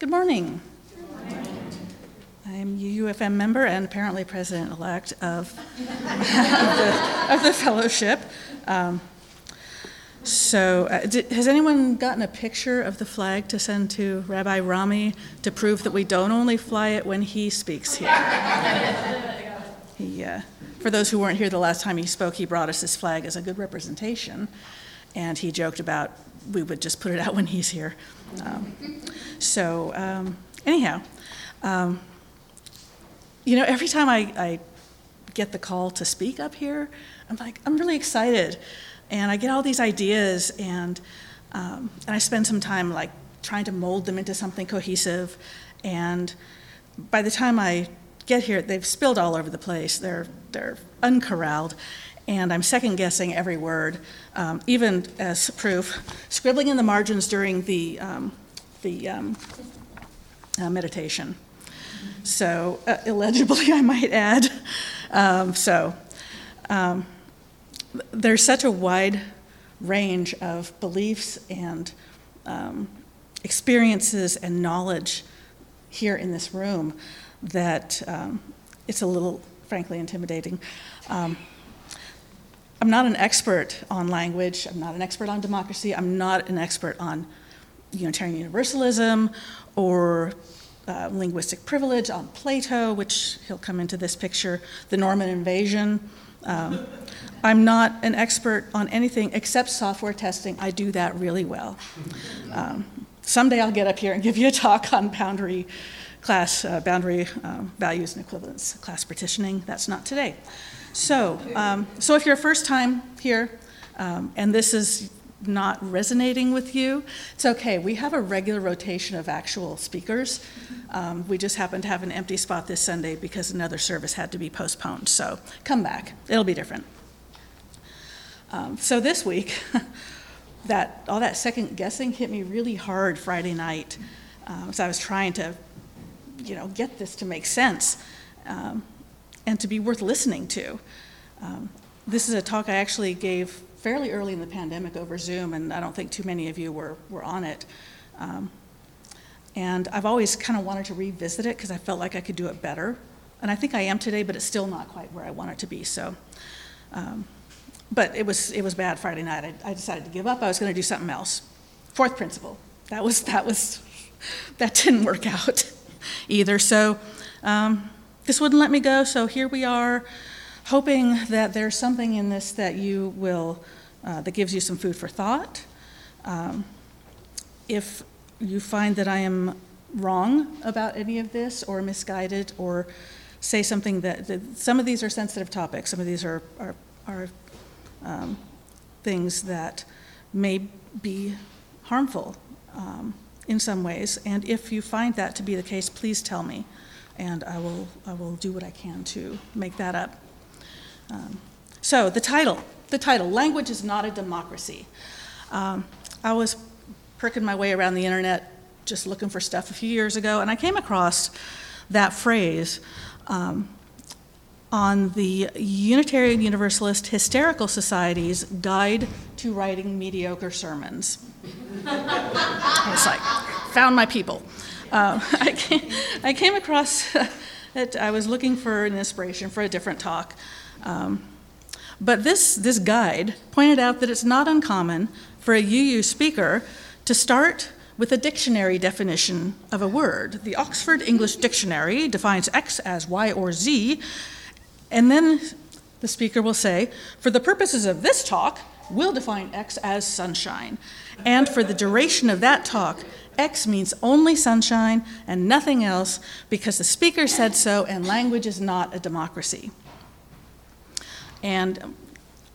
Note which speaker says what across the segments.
Speaker 1: Good morning. I'm UUFM member and apparently president-elect of, of, the, of the fellowship. Um, so, uh, did, has anyone gotten a picture of the flag to send to Rabbi Rami to prove that we don't only fly it when he speaks here? he, uh, for those who weren't here the last time he spoke, he brought us this flag as a good representation, and he joked about we would just put it out when he's here. Um, so, um, anyhow, um, you know, every time I, I get the call to speak up here, I'm like, I'm really excited. And I get all these ideas, and, um, and I spend some time like trying to mold them into something cohesive. And by the time I get here, they've spilled all over the place. They're, they're uncorralled and I'm second guessing every word, um, even as proof, scribbling in the margins during the, um, the um, uh, meditation. So, uh, illegibly, I might add. Um, so, um, there's such a wide range of beliefs and um, experiences and knowledge here in this room that it's a little, frankly, intimidating. I'm not an expert on language, I'm not an expert on democracy, I'm not an expert on Unitarian Universalism or uh, linguistic privilege, on Plato, which he'll come into this picture, the Norman invasion. Um, I'm not an expert on anything except software testing. I do that really well. Um, someday I'll get up here and give you a talk on boundary class, uh, boundary um, values and equivalence, class partitioning. That's not today. So, um, so if you're a first time here um, and this is not resonating with you, it's okay. We have a regular rotation of actual speakers. Um, we just happen to have an empty spot this Sunday because another service had to be postponed. So come back, it'll be different. Um, so this week, that all that second guessing hit me really hard Friday night. Um, so I was trying to, you know, get this to make sense. Um, and to be worth listening to. Um, this is a talk I actually gave fairly early in the pandemic over Zoom, and I don't think too many of you were, were on it. Um, and I've always kind of wanted to revisit it because I felt like I could do it better. And I think I am today, but it's still not quite where I want it to be. So, um, but it was it was bad Friday night. I, I decided to give up. I was going to do something else. Fourth principle. That was that was that didn't work out either. So um, this wouldn't let me go, so here we are, hoping that there's something in this that you will, uh, that gives you some food for thought. Um, if you find that I am wrong about any of this or misguided or say something that, that some of these are sensitive topics, some of these are, are, are um, things that may be harmful um, in some ways. And if you find that to be the case, please tell me and I will, I will do what I can to make that up. Um, so, the title the title Language is Not a Democracy. Um, I was perking my way around the internet just looking for stuff a few years ago, and I came across that phrase um, on the Unitarian Universalist Hysterical Society's Guide to Writing Mediocre Sermons. I was like, found my people. Um, I, came, I, came, across it. I was looking for an inspiration for a different talk. Um, but this, this guide pointed out that it's not uncommon for a UU speaker to start with a dictionary definition of a word. The Oxford English Dictionary defines X as Y or Z, and then the speaker will say, For the purposes of this talk, we'll define X as sunshine. And for the duration of that talk, X means only sunshine and nothing else because the speaker said so and language is not a democracy. And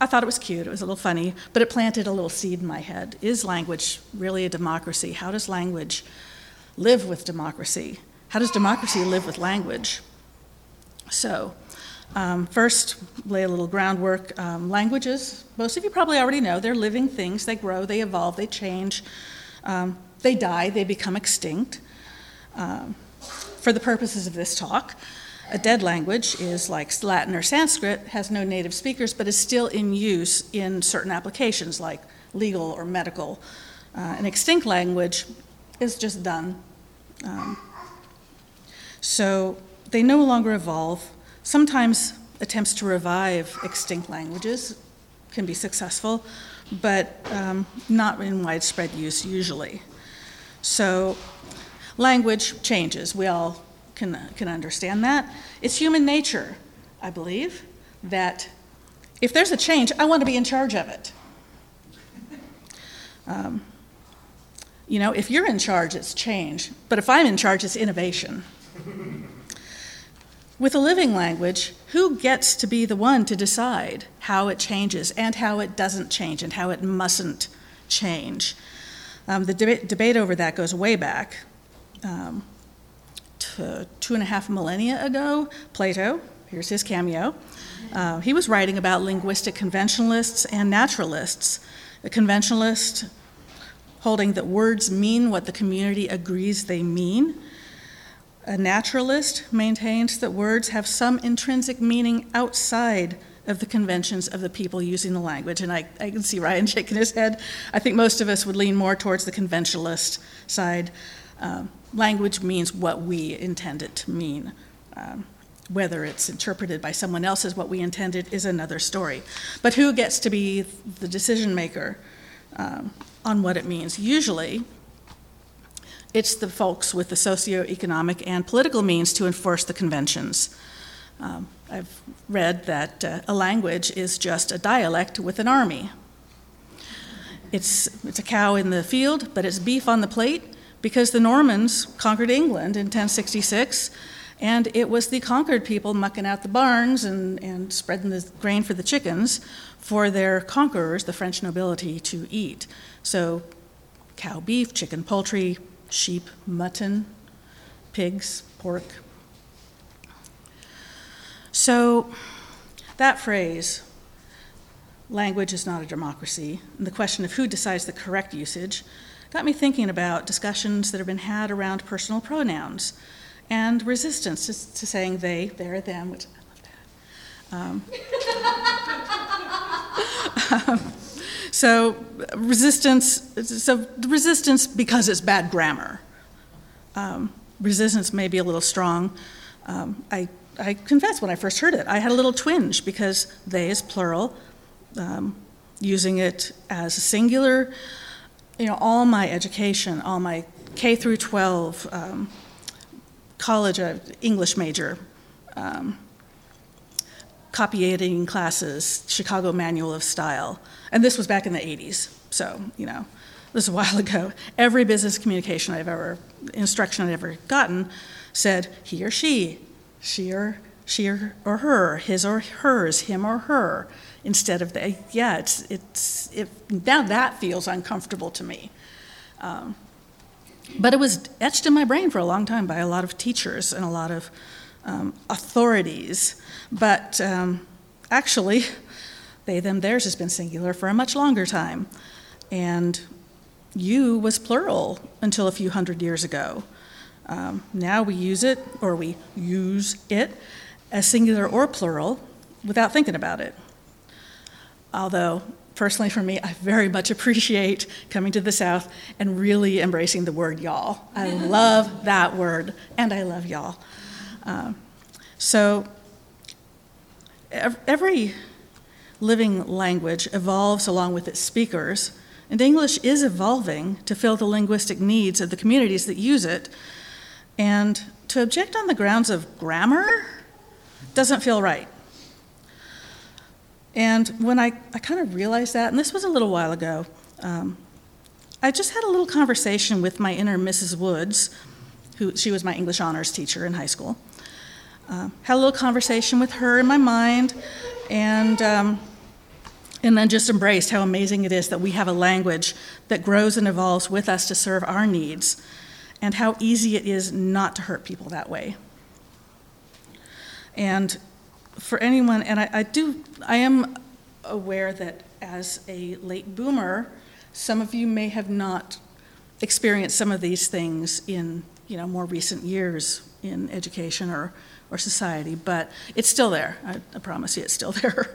Speaker 1: I thought it was cute, it was a little funny, but it planted a little seed in my head. Is language really a democracy? How does language live with democracy? How does democracy live with language? So, um, first, lay a little groundwork. Um, languages, most of you probably already know, they're living things. They grow, they evolve, they change. Um, they die, they become extinct. Um, for the purposes of this talk, a dead language is like Latin or Sanskrit, has no native speakers, but is still in use in certain applications like legal or medical. Uh, an extinct language is just done Um, So they no longer evolve. Sometimes attempts to revive extinct languages can be successful, but um, not in widespread use usually. So language changes. We all can, can understand that. It's human nature, I believe, that if there's a change, I want to be in charge of it. Um, you know, if you're in charge, it's change. But if I'm in charge, it's innovation. With a living language, who gets to be the one to decide how it changes and how it doesn't change and how it mustn't change? Um, the deba- debate over that goes way back. Um, to two and a half millennia ago, Plato, here's his cameo, uh, he was writing about linguistic conventionalists and naturalists. A conventionalist holding that words mean what the community agrees they mean. A naturalist maintains that words have some intrinsic meaning outside of the conventions of the people using the language. And I, I can see Ryan shaking his head. I think most of us would lean more towards the conventionalist side. Um, language means what we intend it to mean. Um, whether it's interpreted by someone else as what we intended is another story. But who gets to be the decision maker um, on what it means? Usually, it's the folks with the socioeconomic and political means to enforce the conventions. Um, I've read that uh, a language is just a dialect with an army. It's, it's a cow in the field, but it's beef on the plate because the Normans conquered England in 1066, and it was the conquered people mucking out the barns and, and spreading the grain for the chickens for their conquerors, the French nobility, to eat. So, cow beef, chicken poultry, sheep, mutton, pigs, pork. So, that phrase, language is not a democracy, and the question of who decides the correct usage, got me thinking about discussions that have been had around personal pronouns and resistance to, to saying they, their, them, which I love that. Um, so resistance, so resistance because it's bad grammar. Um, resistance may be a little strong. Um, I, I confess, when I first heard it, I had a little twinge because they is plural. Um, using it as a singular, you know, all my education, all my K through 12, um, college uh, English major, um, copy editing classes, Chicago Manual of Style. And this was back in the 80s, so, you know, this is a while ago. Every business communication I've ever, instruction I've ever gotten said he or she, she or she or, or her, his or hers, him or her, instead of the, yeah, it's, it's, it, now that feels uncomfortable to me. Um, but it was etched in my brain for a long time by a lot of teachers and a lot of um, authorities. But um, actually, they, them, theirs has been singular for a much longer time. And you was plural until a few hundred years ago. Um, now we use it, or we use it, as singular or plural without thinking about it. Although, personally for me, I very much appreciate coming to the South and really embracing the word y'all. I love that word, and I love y'all. Um, so, every living language evolves along with its speakers, and English is evolving to fill the linguistic needs of the communities that use it. And to object on the grounds of grammar doesn't feel right. And when I, I kind of realized that, and this was a little while ago, um, I just had a little conversation with my inner Mrs. Woods, who she was my English honors teacher in high school. Uh, had a little conversation with her in my mind, and um, and then just embraced how amazing it is that we have a language that grows and evolves with us to serve our needs, and how easy it is not to hurt people that way. And for anyone, and I, I do, I am aware that as a late boomer, some of you may have not experienced some of these things in you know more recent years in education or or society, but it's still there. I, I promise you, it's still there.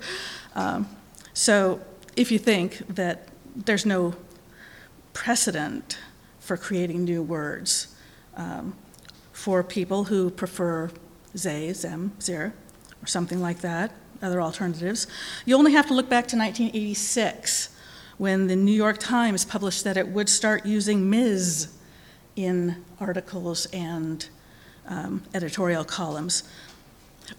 Speaker 1: Um, so if you think that there's no precedent for creating new words, um, for people who prefer they, them, zir, or something like that, other alternatives. You only have to look back to 1986 when the New York Times published that it would start using Ms. in articles and um, editorial columns.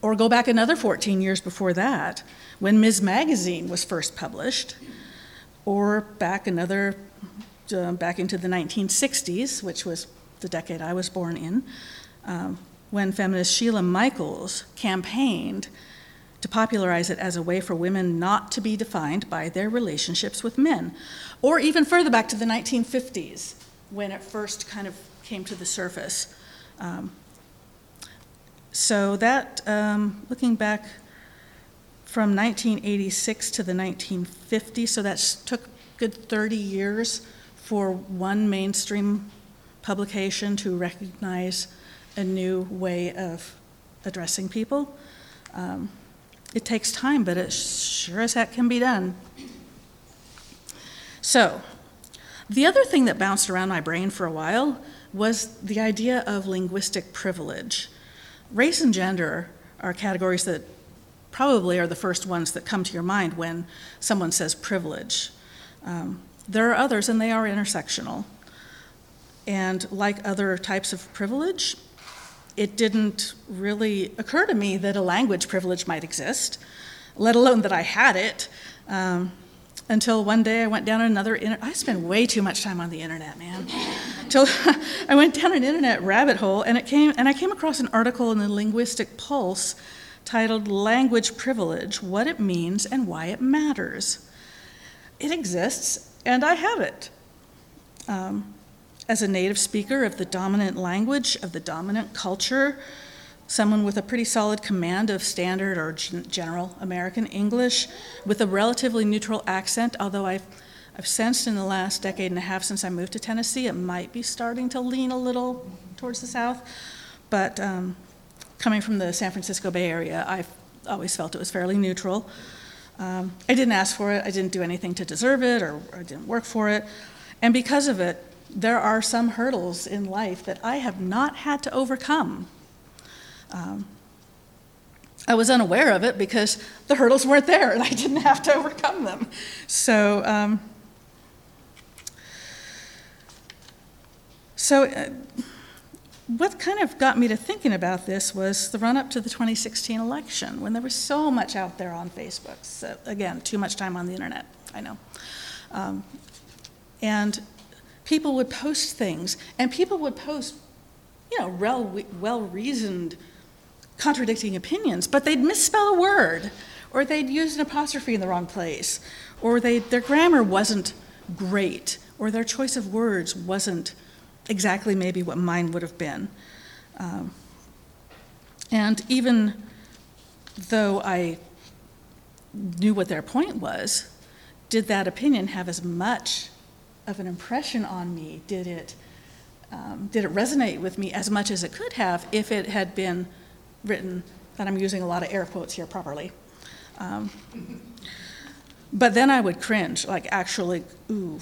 Speaker 1: Or go back another 14 years before that when Ms. Magazine was first published, or back another, uh, back into the 1960s, which was the decade I was born in, um, when feminist Sheila Michaels campaigned to popularize it as a way for women not to be defined by their relationships with men. Or even further back to the 1950s, when it first kind of came to the surface. Um, so that, um, looking back from 1986 to the 1950s, so that took good 30 years for one mainstream publication to recognize a new way of addressing people. Um, it takes time, but it sure as heck can be done. So, the other thing that bounced around my brain for a while was the idea of linguistic privilege. Race and gender are categories that probably are the first ones that come to your mind when someone says privilege. Um, there are others, and they are intersectional. And like other types of privilege, it didn't really occur to me that a language privilege might exist, let alone that I had it. Um, until one day I went down another. Inter- I spend way too much time on the internet, man. Till I went down an internet rabbit hole, and it came, and I came across an article in the Linguistic Pulse titled "Language Privilege: What It Means and Why It Matters." It exists, and I have it. Um, as a native speaker of the dominant language, of the dominant culture, someone with a pretty solid command of standard or general American English with a relatively neutral accent, although I've, I've sensed in the last decade and a half since I moved to Tennessee, it might be starting to lean a little towards the south. But um, coming from the San Francisco Bay Area, I've always felt it was fairly neutral. Um, I didn't ask for it, I didn't do anything to deserve it, or, or I didn't work for it. And because of it, there are some hurdles in life that I have not had to overcome. Um, I was unaware of it because the hurdles weren't there and I didn't have to overcome them. So, um, so uh, what kind of got me to thinking about this was the run up to the 2016 election when there was so much out there on Facebook. So, again, too much time on the internet, I know. Um, and people would post things, and people would post, you know, well reasoned contradicting opinions, but they'd misspell a word, or they'd use an apostrophe in the wrong place, or they, their grammar wasn't great, or their choice of words wasn't exactly maybe what mine would have been. Um, and even though I knew what their point was, did that opinion have as much of an impression on me? Did it, um, did it resonate with me as much as it could have if it had been written, that I'm using a lot of air quotes here properly? Um, but then I would cringe, like actually, ooh,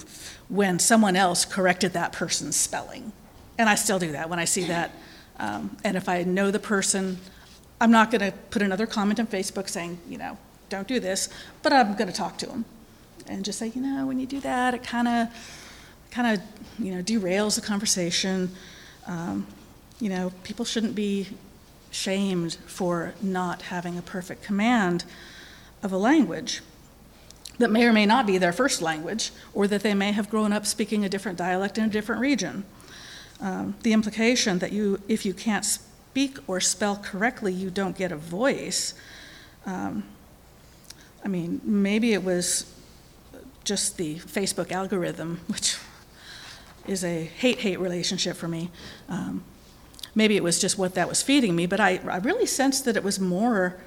Speaker 1: when someone else corrected that person's spelling. And I still do that when I see that. Um, and if I know the person, I'm not going to put another comment on Facebook saying, you know, don't do this, but I'm going to talk to them and just say, you know, when you do that, it kind of, kind of, you know, derails the conversation. Um, you know, people shouldn't be shamed for not having a perfect command of a language that may or may not be their first language, or that they may have grown up speaking a different dialect in a different region. Um, the implication that you, if you can't speak or spell correctly, you don't get a voice. Um, I mean, maybe it was just the Facebook algorithm, which is a hate hate relationship for me. Um, maybe it was just what that was feeding me, but I, I really sensed that it was more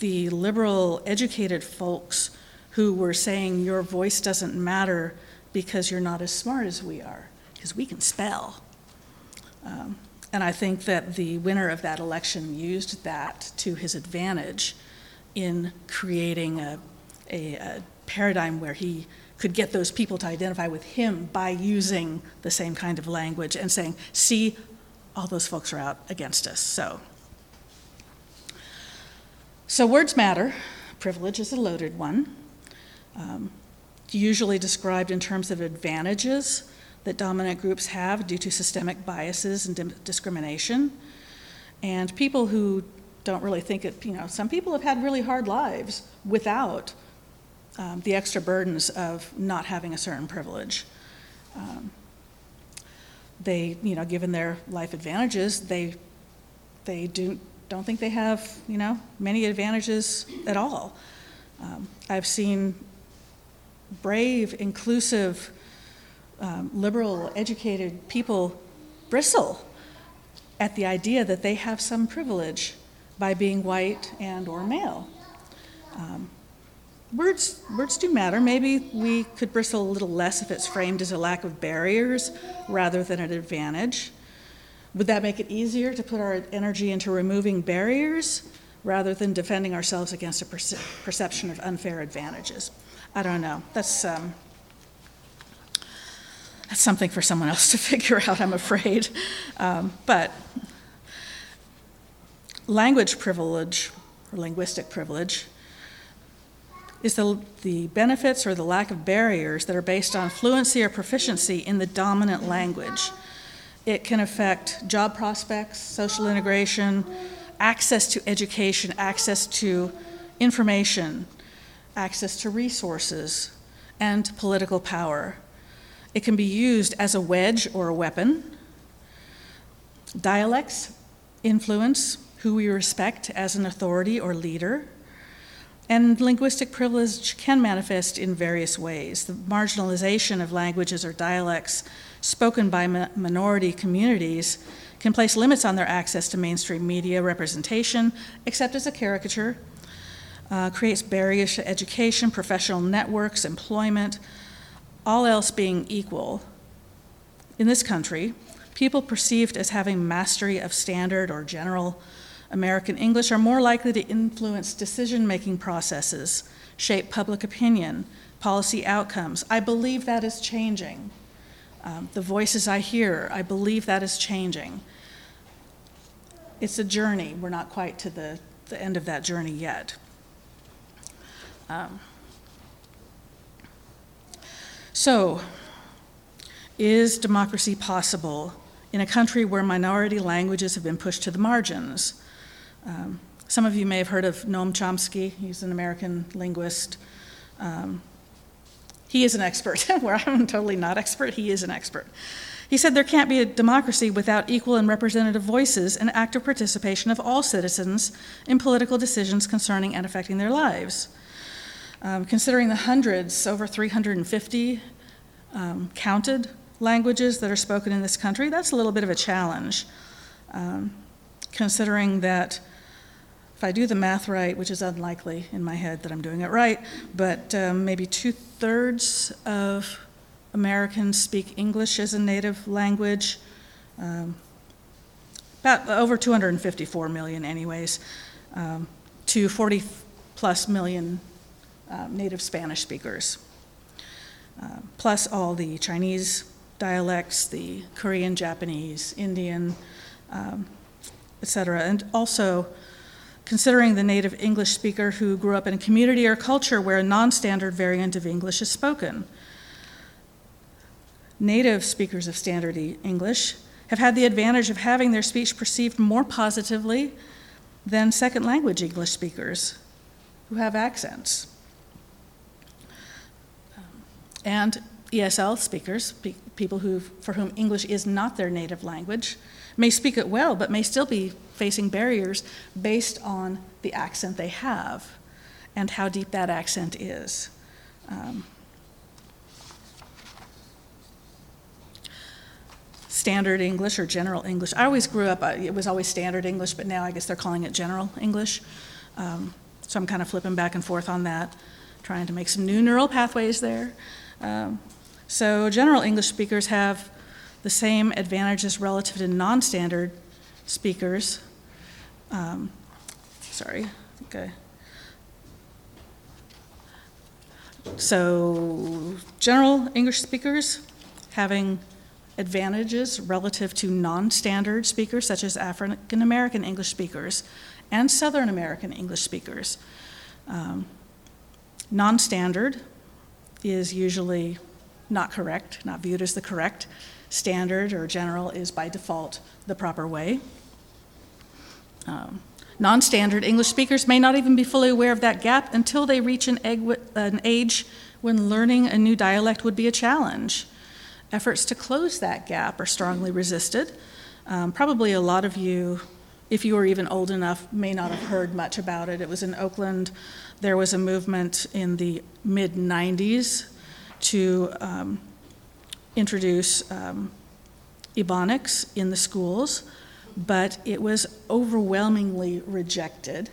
Speaker 1: the liberal, educated folks who were saying your voice doesn't matter because you're not as smart as we are, because we can spell. Um, and I think that the winner of that election used that to his advantage in creating a, a, a paradigm where he could get those people to identify with him by using the same kind of language and saying, see, all those folks are out against us, so. So words matter. Privilege is a loaded one. Um, usually described in terms of advantages that dominant groups have due to systemic biases and dim- discrimination. And people who don't really think it, you know, some people have had really hard lives without um, the extra burdens of not having a certain privilege. Um, they, you know, given their life advantages, they, they do, don't think they have, you know, many advantages at all. Um, I've seen brave, inclusive, um, liberal, educated people bristle at the idea that they have some privilege by being white and or male. Um, words, words do matter. Maybe we could bristle a little less if it's framed as a lack of barriers rather than an advantage. Would that make it easier to put our energy into removing barriers rather than defending ourselves against a perce- perception of unfair advantages? I don't know. That's, um, that's something for someone else to figure out, I'm afraid. Um, but language privilege, or linguistic privilege, is the, the benefits or the lack of barriers that are based on fluency or proficiency in the dominant language. It can affect job prospects, social integration, access to education, access to information, access to resources, and political power. It can be used as a wedge or a weapon. Dialects influence who we respect as an authority or leader. And linguistic privilege can manifest in various ways. The marginalization of languages or dialects spoken by minority communities can place limits on their access to mainstream media representation, except as a caricature, uh, creates barriers to education, professional networks, employment, all else being equal. In this country, people perceived as having mastery of standard or general American English are more likely to influence decision making processes, shape public opinion, policy outcomes. I believe that is changing. Um, the voices I hear, I believe that is changing. It's a journey. We're not quite to the, the end of that journey yet. Um, so, is democracy possible in a country where minority languages have been pushed to the margins? Um, some of you may have heard of Noam Chomsky. He's an American linguist. Um, he is an expert, where I'm totally not expert, he is an expert. He said there can't be a democracy without equal and representative voices and active participation of all citizens in political decisions concerning and affecting their lives. Um, considering the hundreds, over 350 um, counted languages that are spoken in this country, that's a little bit of a challenge. Um, considering that if I do the math right, which is unlikely in my head that I'm doing it right, but um, maybe two thirds of Americans speak English as a native language. Um, about over 254 million, anyways, um, to 40 plus million uh, native Spanish speakers, uh, plus all the Chinese dialects, the Korean, Japanese, Indian, um, et cetera, and also considering the native English speaker who grew up in a community or culture where a non standard variant of English is spoken. Native speakers of standard English have had the advantage of having their speech perceived more positively than second language English speakers who have accents. And ESL speakers, people who, for whom English is not their native language, may speak it well, but may still be facing barriers based on the accent they have and how deep that accent is. Um, standard English or general English. I always grew up, it was always standard English, but now I guess they're calling it general English. Um, so I'm kind of flipping back and forth on that, trying to make some new neural pathways there. Um, so, general English speakers have the same advantages relative to non standard speakers. Um, sorry, okay. So, general English speakers having advantages relative to non-standard speakers such as African American English speakers and Southern American English speakers. Um, non-standard is usually not correct, not viewed as the correct. Standard or general is by default the proper way. Um, Non standard English speakers may not even be fully aware of that gap until they reach an, an, age when learning a new dialect would be a challenge. Efforts to close that gap are strongly resisted. Um, probably a lot of you, if you were even old enough, may not have heard much about it. It was in Oakland. There was a movement in the mid 90s to um, introduce um, Ebonics in the schools but it was overwhelmingly rejected,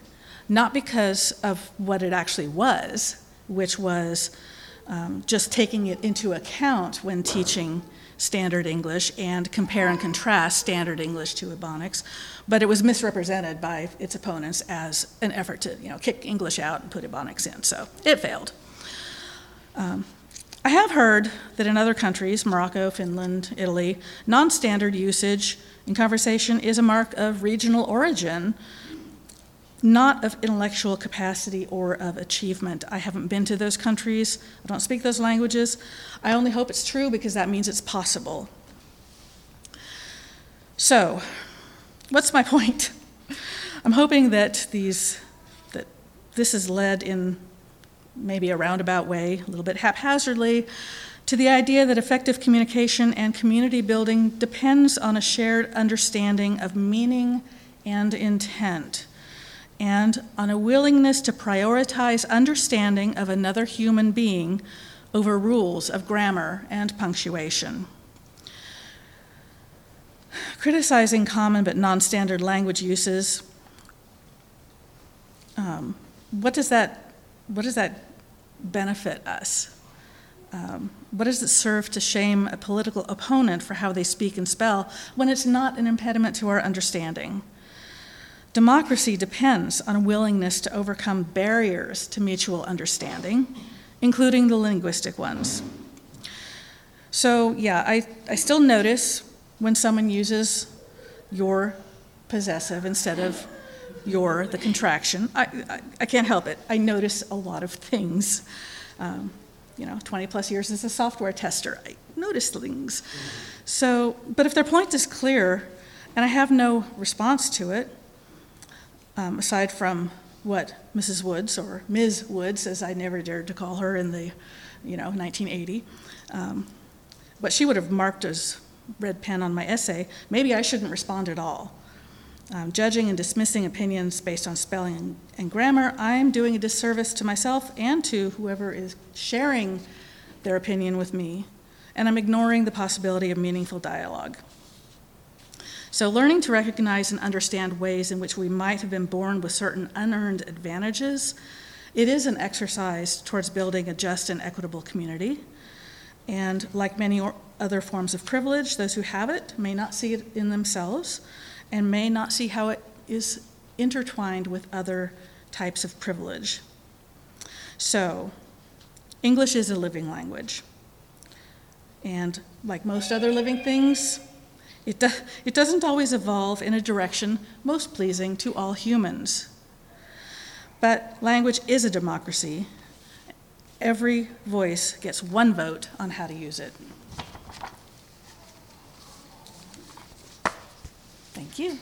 Speaker 1: not because of what it actually was, which was um, just taking it into account when teaching standard English and compare and contrast standard English to Ebonics, but it was misrepresented by its opponents as an effort to, you know, kick English out and put Ebonics in, so it failed. Um, I have heard that in other countries, Morocco, Finland, Italy, non standard usage in conversation is a mark of regional origin, not of intellectual capacity or of achievement. I haven't been to those countries, I don't speak those languages. I only hope it's true because that means it's possible. So, what's my point? I'm hoping that these that this is led in maybe a roundabout way, a little bit haphazardly, to the idea that effective communication and community building depends on a shared understanding of meaning and intent, and on a willingness to prioritize understanding of another human being over rules of grammar and punctuation. Criticizing common but non standard language uses, um, what, does that, what does that benefit us? Um, what does it serve to shame a political opponent for how they speak and spell when it's not an impediment to our understanding? Democracy depends on a willingness to overcome barriers to mutual understanding, including the linguistic ones. So, yeah, I, I still notice when someone uses your possessive instead of your, the contraction. I, I, I can't help it. I notice a lot of things. Um, you know, 20 plus years as a software tester. I notice things. So, but if their point is clear and I have no response to it, um, aside from what Mrs. Woods or Ms. Woods, as I never dared to call her in the, you know, 1980, um, what she would have marked as red pen on my essay, maybe I shouldn't respond at all um, judging and dismissing opinions based on spelling and grammar, I'm doing a disservice to myself and to whoever is sharing their opinion with me, and I'm ignoring the possibility of meaningful dialogue. So, learning to recognize and understand ways in which we might have been born with certain unearned advantages, it is an exercise towards building a just and equitable community. And like many other forms of privilege, those who have it may not see it in themselves, and may not see how it is intertwined with other types of privilege. So, English is a living language. And like most other living things, it, do, it doesn't always evolve in a direction most pleasing to all humans. But language is a democracy. Every voice gets one vote on how to use it. Thank you.